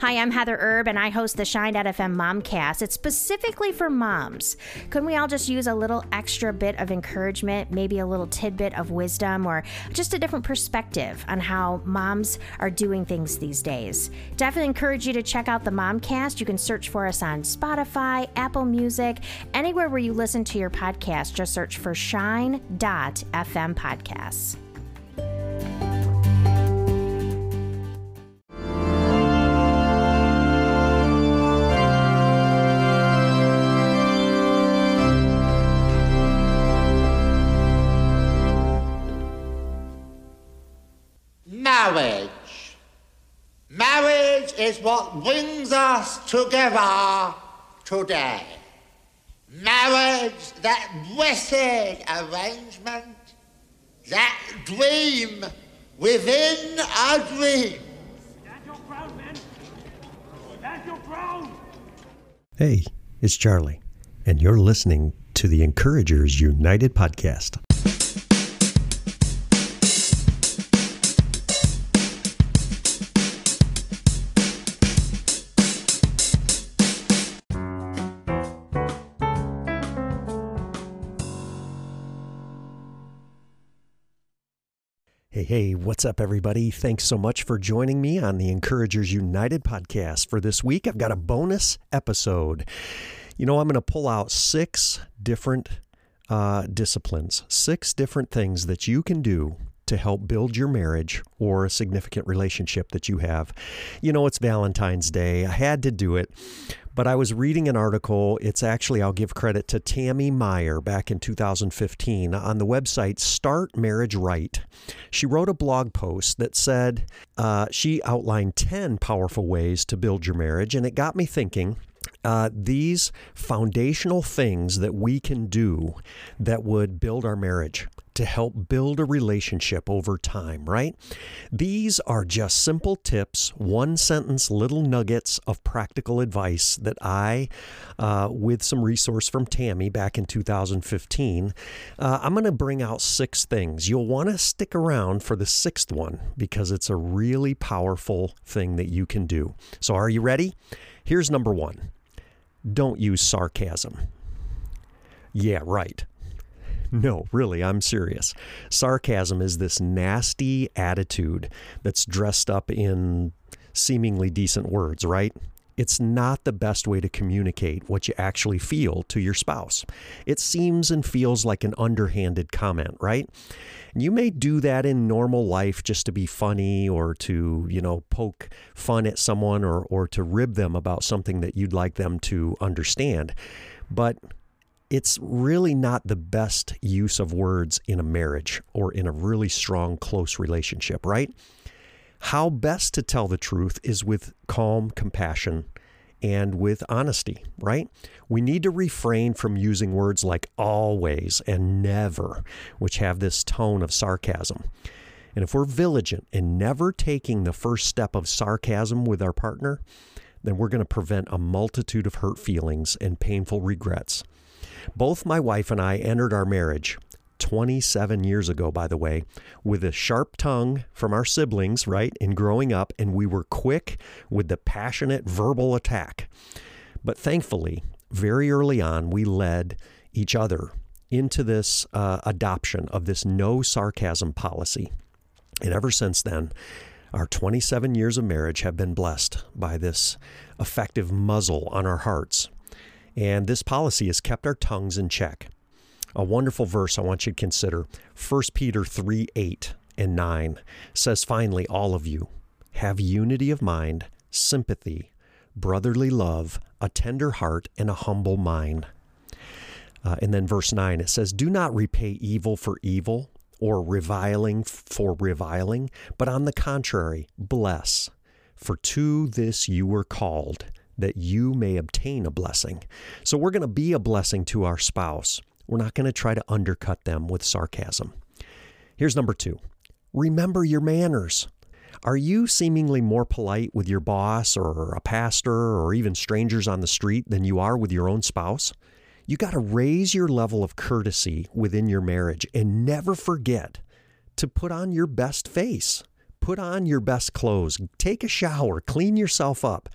Hi, I'm Heather Erb, and I host the Shine.fm Momcast. It's specifically for moms. Couldn't we all just use a little extra bit of encouragement, maybe a little tidbit of wisdom, or just a different perspective on how moms are doing things these days? Definitely encourage you to check out the Momcast. You can search for us on Spotify, Apple Music, anywhere where you listen to your podcast. Just search for Shine.fm Podcasts. Is what brings us together today. Marriage, that blessed arrangement, that dream within a dream. Stand your ground, men! Stand your ground! Hey, it's Charlie, and you're listening to the Encouragers United podcast. Hey, what's up, everybody? Thanks so much for joining me on the Encouragers United podcast. For this week, I've got a bonus episode. You know, I'm going to pull out six different uh, disciplines, six different things that you can do to help build your marriage or a significant relationship that you have. You know, it's Valentine's Day. I had to do it, but I was reading an article. It's actually, I'll give credit to Tammy Meyer back in 2015 on the website Start Marriage Right. She wrote a blog post that said uh, she outlined 10 powerful ways to build your marriage, and it got me thinking uh, these foundational things that we can do that would build our marriage to help build a relationship over time, right? These are just simple tips, one sentence little nuggets of practical advice that I, uh, with some resource from Tammy back in 2015, uh, I'm going to bring out six things. You'll want to stick around for the sixth one because it's a really powerful thing that you can do. So, are you ready? Here's number one don't use sarcasm. Yeah, right. No, really, I'm serious. Sarcasm is this nasty attitude that's dressed up in seemingly decent words, right? It's not the best way to communicate what you actually feel to your spouse. It seems and feels like an underhanded comment, right? You may do that in normal life just to be funny or to, you know, poke fun at someone or, or to rib them about something that you'd like them to understand. But it's really not the best use of words in a marriage or in a really strong, close relationship, right? How best to tell the truth is with calm compassion and with honesty, right? We need to refrain from using words like always and never, which have this tone of sarcasm. And if we're vigilant in never taking the first step of sarcasm with our partner, then we're going to prevent a multitude of hurt feelings and painful regrets. Both my wife and I entered our marriage 27 years ago, by the way, with a sharp tongue from our siblings, right, in growing up, and we were quick with the passionate verbal attack. But thankfully, very early on, we led each other into this uh, adoption of this no sarcasm policy. And ever since then, our 27 years of marriage have been blessed by this effective muzzle on our hearts. And this policy has kept our tongues in check a wonderful verse I want you to consider. 1 Peter 3 8 and 9 says, Finally, all of you have unity of mind, sympathy, brotherly love, a tender heart, and a humble mind. Uh, and then verse 9 it says, Do not repay evil for evil or reviling for reviling, but on the contrary, bless. For to this you were called, that you may obtain a blessing. So we're going to be a blessing to our spouse. We're not going to try to undercut them with sarcasm. Here's number two remember your manners. Are you seemingly more polite with your boss or a pastor or even strangers on the street than you are with your own spouse? You got to raise your level of courtesy within your marriage and never forget to put on your best face. Put on your best clothes, take a shower, clean yourself up.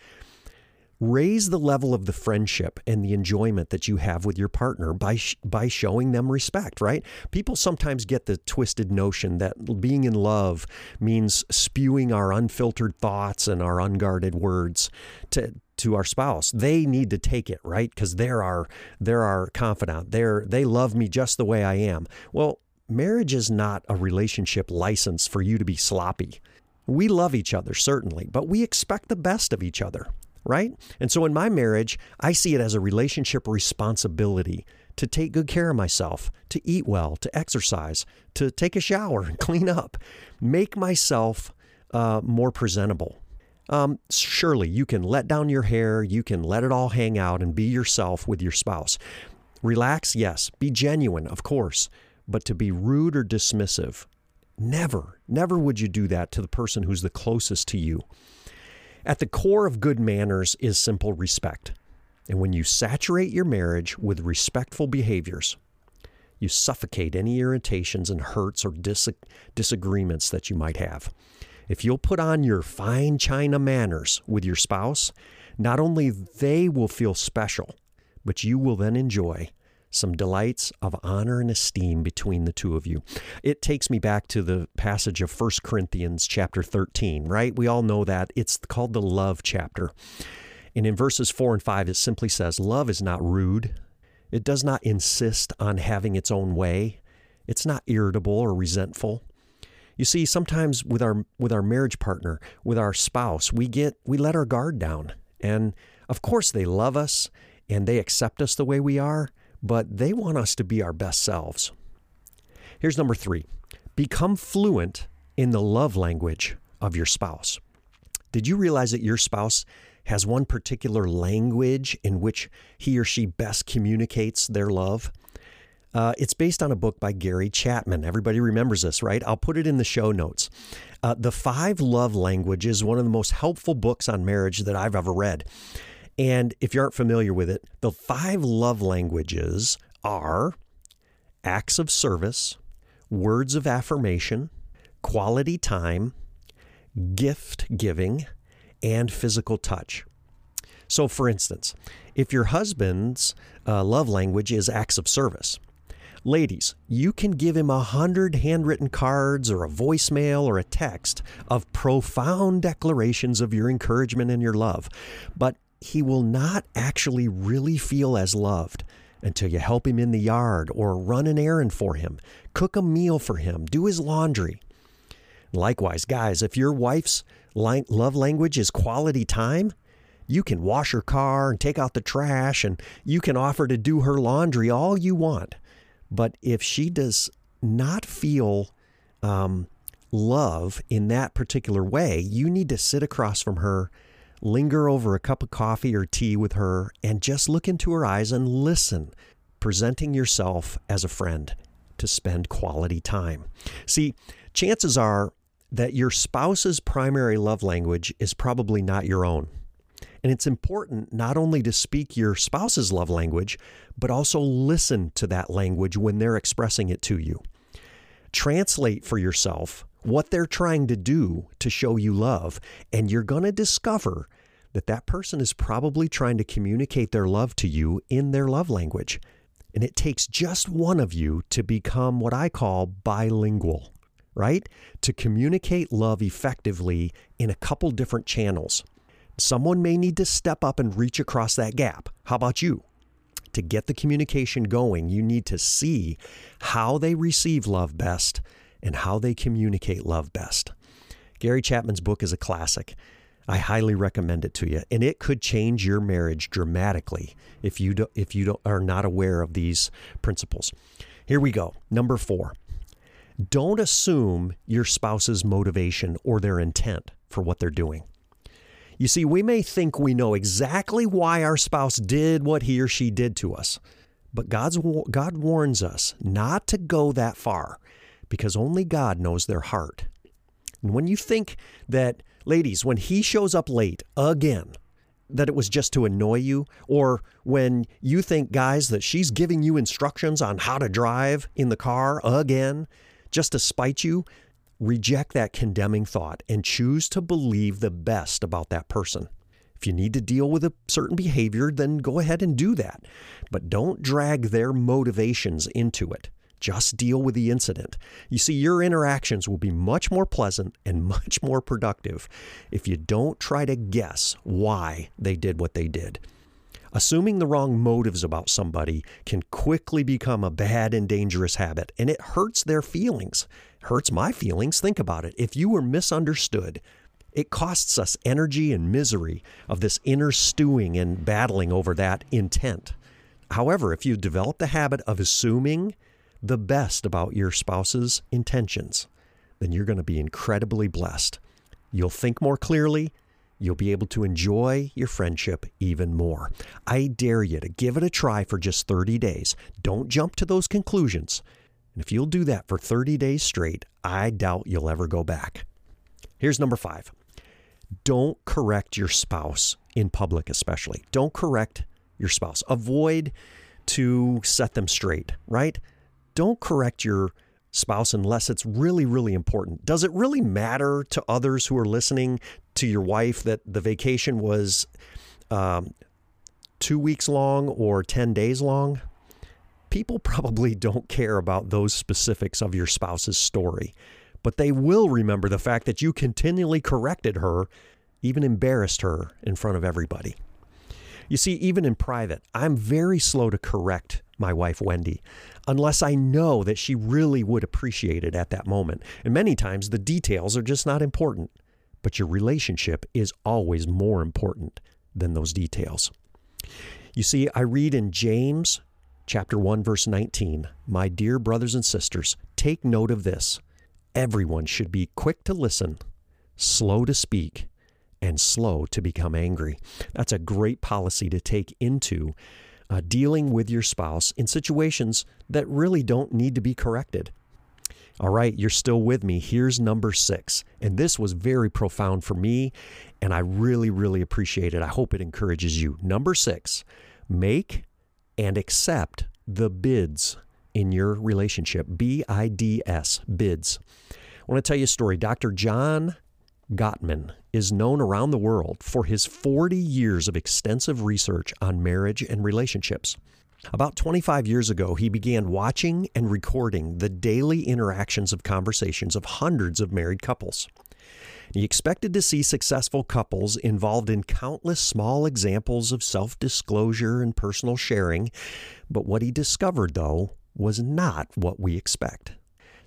Raise the level of the friendship and the enjoyment that you have with your partner by sh- by showing them respect, right? People sometimes get the twisted notion that being in love means spewing our unfiltered thoughts and our unguarded words to to our spouse. They need to take it, right? Because they're our they're our confidant. They're they love me just the way I am. Well, marriage is not a relationship license for you to be sloppy. We love each other, certainly, but we expect the best of each other right? And so in my marriage, I see it as a relationship responsibility to take good care of myself, to eat well, to exercise, to take a shower and clean up, make myself uh, more presentable. Um, surely you can let down your hair, you can let it all hang out and be yourself with your spouse. Relax, yes. Be genuine, of course. But to be rude or dismissive, never, never would you do that to the person who's the closest to you. At the core of good manners is simple respect. And when you saturate your marriage with respectful behaviors, you suffocate any irritations and hurts or dis- disagreements that you might have. If you'll put on your fine china manners with your spouse, not only they will feel special, but you will then enjoy some delights of honor and esteem between the two of you. It takes me back to the passage of 1 Corinthians chapter 13, right? We all know that. It's called the love chapter. And in verses 4 and 5, it simply says, Love is not rude. It does not insist on having its own way. It's not irritable or resentful. You see, sometimes with our with our marriage partner, with our spouse, we get we let our guard down. And of course they love us and they accept us the way we are, but they want us to be our best selves. Here's number three become fluent in the love language of your spouse. Did you realize that your spouse has one particular language in which he or she best communicates their love? Uh, it's based on a book by Gary Chapman. Everybody remembers this, right? I'll put it in the show notes. Uh, the Five Love Languages, one of the most helpful books on marriage that I've ever read. And if you aren't familiar with it, the five love languages are acts of service, words of affirmation, quality time, gift giving, and physical touch. So, for instance, if your husband's uh, love language is acts of service, ladies, you can give him a hundred handwritten cards or a voicemail or a text of profound declarations of your encouragement and your love. But he will not actually really feel as loved until you help him in the yard or run an errand for him, cook a meal for him, do his laundry. Likewise, guys, if your wife's love language is quality time, you can wash her car and take out the trash and you can offer to do her laundry all you want. But if she does not feel um, love in that particular way, you need to sit across from her linger over a cup of coffee or tea with her and just look into her eyes and listen, presenting yourself as a friend to spend quality time. See, chances are that your spouse's primary love language is probably not your own. And it's important not only to speak your spouse's love language, but also listen to that language when they're expressing it to you. Translate for yourself what they're trying to do to show you love. And you're going to discover that that person is probably trying to communicate their love to you in their love language. And it takes just one of you to become what I call bilingual, right? To communicate love effectively in a couple different channels. Someone may need to step up and reach across that gap. How about you? To get the communication going, you need to see how they receive love best and how they communicate love best. Gary Chapman's book is a classic. I highly recommend it to you, and it could change your marriage dramatically if you do, if you are not aware of these principles. Here we go. Number four. Don't assume your spouse's motivation or their intent for what they're doing. You see, we may think we know exactly why our spouse did what he or she did to us, but God's, God warns us not to go that far because only God knows their heart. And when you think that, ladies, when he shows up late again, that it was just to annoy you, or when you think, guys, that she's giving you instructions on how to drive in the car again just to spite you, reject that condemning thought and choose to believe the best about that person. If you need to deal with a certain behavior, then go ahead and do that. But don't drag their motivations into it. Just deal with the incident. You see, your interactions will be much more pleasant and much more productive if you don't try to guess why they did what they did. Assuming the wrong motives about somebody can quickly become a bad and dangerous habit, and it hurts their feelings. hurts my feelings. Think about it. If you were misunderstood, it costs us energy and misery of this inner stewing and battling over that intent. However, if you develop the habit of assuming the best about your spouse's intentions, then you're going to be incredibly blessed. You'll think more clearly. You'll be able to enjoy your friendship even more. I dare you to give it a try for just 30 days. Don't jump to those conclusions. And if you'll do that for 30 days straight, I doubt you'll ever go back. Here's number five don't correct your spouse in public, especially. Don't correct your spouse. Avoid to set them straight, right? Don't correct your spouse unless it's really, really important. Does it really matter to others who are listening to your wife that the vacation was um, two weeks long or 10 days long? People probably don't care about those specifics of your spouse's story, but they will remember the fact that you continually corrected her, even embarrassed her in front of everybody. You see, even in private, I'm very slow to correct my wife, Wendy, unless I know that she really would appreciate it at that moment. And many times the details are just not important, but your relationship is always more important than those details. You see, I read in James chapter 1 verse 19, "My dear brothers and sisters, take note of this. Everyone should be quick to listen, slow to speak, and slow to become angry." That's a great policy to take into uh, dealing with your spouse in situations that really don't need to be corrected. All right, you're still with me. Here's number six. And this was very profound for me, and I really, really appreciate it. I hope it encourages you. Number six, make and accept the bids in your relationship. B I D S, bids. I want to tell you a story. Dr. John Gottman is known around the world for his 40 years of extensive research on marriage and relationships. About 25 years ago, he began watching and recording the daily interactions of conversations of hundreds of married couples. He expected to see successful couples involved in countless small examples of self disclosure and personal sharing, but what he discovered, though, was not what we expect.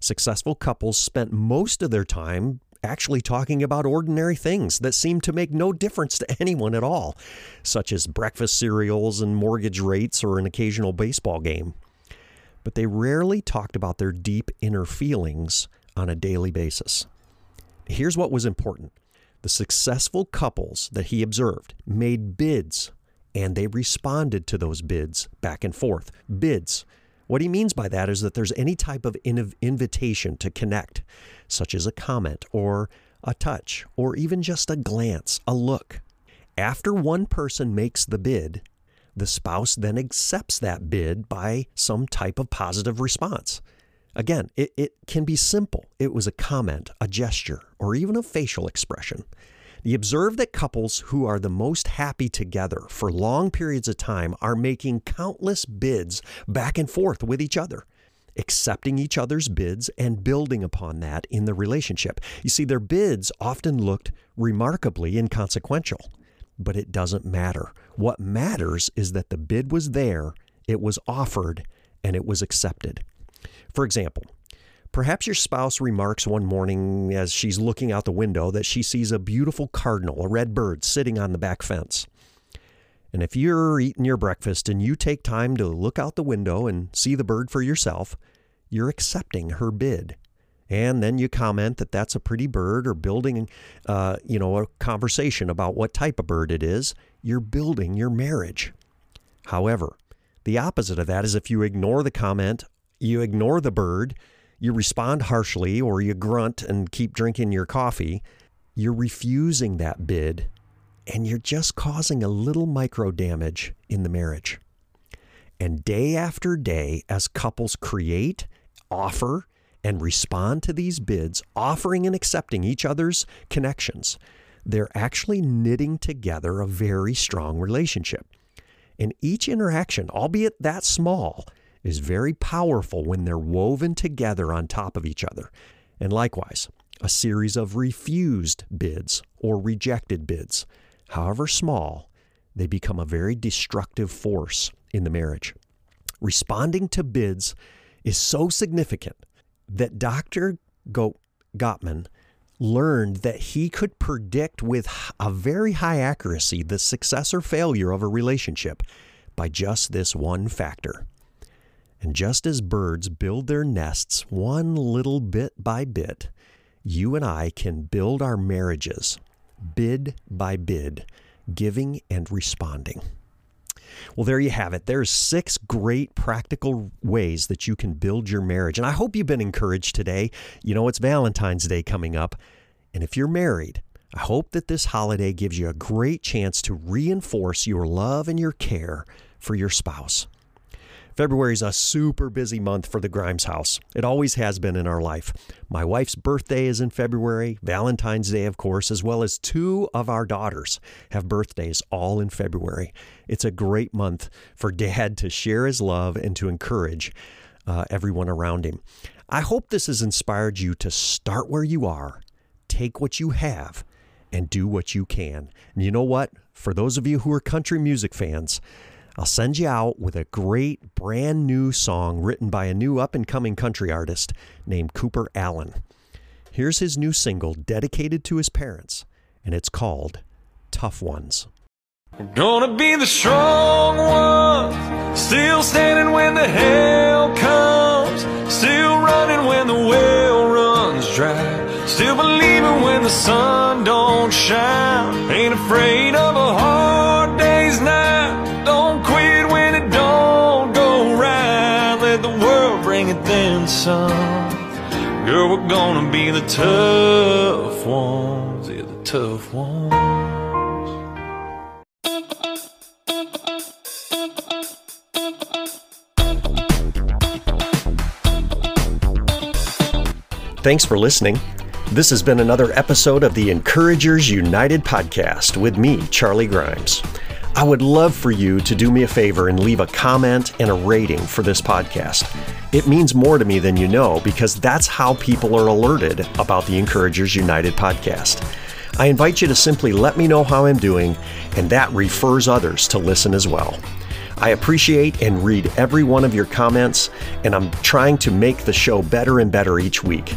Successful couples spent most of their time actually talking about ordinary things that seem to make no difference to anyone at all, such as breakfast cereals and mortgage rates or an occasional baseball game. But they rarely talked about their deep inner feelings on a daily basis. Here's what was important the successful couples that he observed made bids and they responded to those bids back and forth. Bids. What he means by that is that there's any type of invitation to connect, such as a comment or a touch or even just a glance, a look. After one person makes the bid, the spouse then accepts that bid by some type of positive response. Again, it, it can be simple. It was a comment, a gesture, or even a facial expression. You observe that couples who are the most happy together for long periods of time are making countless bids back and forth with each other, accepting each other's bids and building upon that in the relationship. You see, their bids often looked remarkably inconsequential, but it doesn't matter. What matters is that the bid was there, it was offered, and it was accepted. For example, Perhaps your spouse remarks one morning as she's looking out the window that she sees a beautiful cardinal, a red bird, sitting on the back fence. And if you're eating your breakfast and you take time to look out the window and see the bird for yourself, you're accepting her bid. And then you comment that that's a pretty bird or building, uh, you know, a conversation about what type of bird it is. You're building your marriage. However, the opposite of that is if you ignore the comment, you ignore the bird, you respond harshly or you grunt and keep drinking your coffee, you're refusing that bid and you're just causing a little micro damage in the marriage. And day after day, as couples create, offer, and respond to these bids, offering and accepting each other's connections, they're actually knitting together a very strong relationship. And each interaction, albeit that small, is very powerful when they're woven together on top of each other. And likewise, a series of refused bids or rejected bids, however small, they become a very destructive force in the marriage. Responding to bids is so significant that Dr. Gottman learned that he could predict with a very high accuracy the success or failure of a relationship by just this one factor. And just as birds build their nests one little bit by bit, you and I can build our marriages bid by bid, giving and responding. Well, there you have it. There's six great practical ways that you can build your marriage. And I hope you've been encouraged today. You know, it's Valentine's Day coming up. And if you're married, I hope that this holiday gives you a great chance to reinforce your love and your care for your spouse. February is a super busy month for the Grimes house. It always has been in our life. My wife's birthday is in February, Valentine's Day, of course, as well as two of our daughters have birthdays all in February. It's a great month for dad to share his love and to encourage uh, everyone around him. I hope this has inspired you to start where you are, take what you have, and do what you can. And you know what? For those of you who are country music fans, I'll send you out with a great brand new song written by a new up and coming country artist named Cooper Alan. Here's his new single dedicated to his parents, and it's called Tough Ones. We're gonna be the strong ones, still standing when the hell comes, still running when the well runs dry, still believing when the sun don't shine, ain't afraid be the tough ones. Yeah, the tough ones. Thanks for listening. This has been another episode of the Encouragers United podcast with me, Charlie Grimes. I would love for you to do me a favor and leave a comment and a rating for this podcast. It means more to me than you know because that's how people are alerted about the Encouragers United podcast. I invite you to simply let me know how I'm doing, and that refers others to listen as well. I appreciate and read every one of your comments, and I'm trying to make the show better and better each week.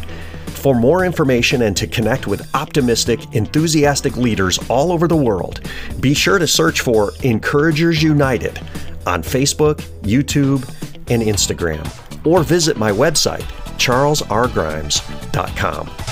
For more information and to connect with optimistic, enthusiastic leaders all over the world, be sure to search for Encouragers United on Facebook, YouTube, and Instagram, or visit my website, charlesrgrimes.com.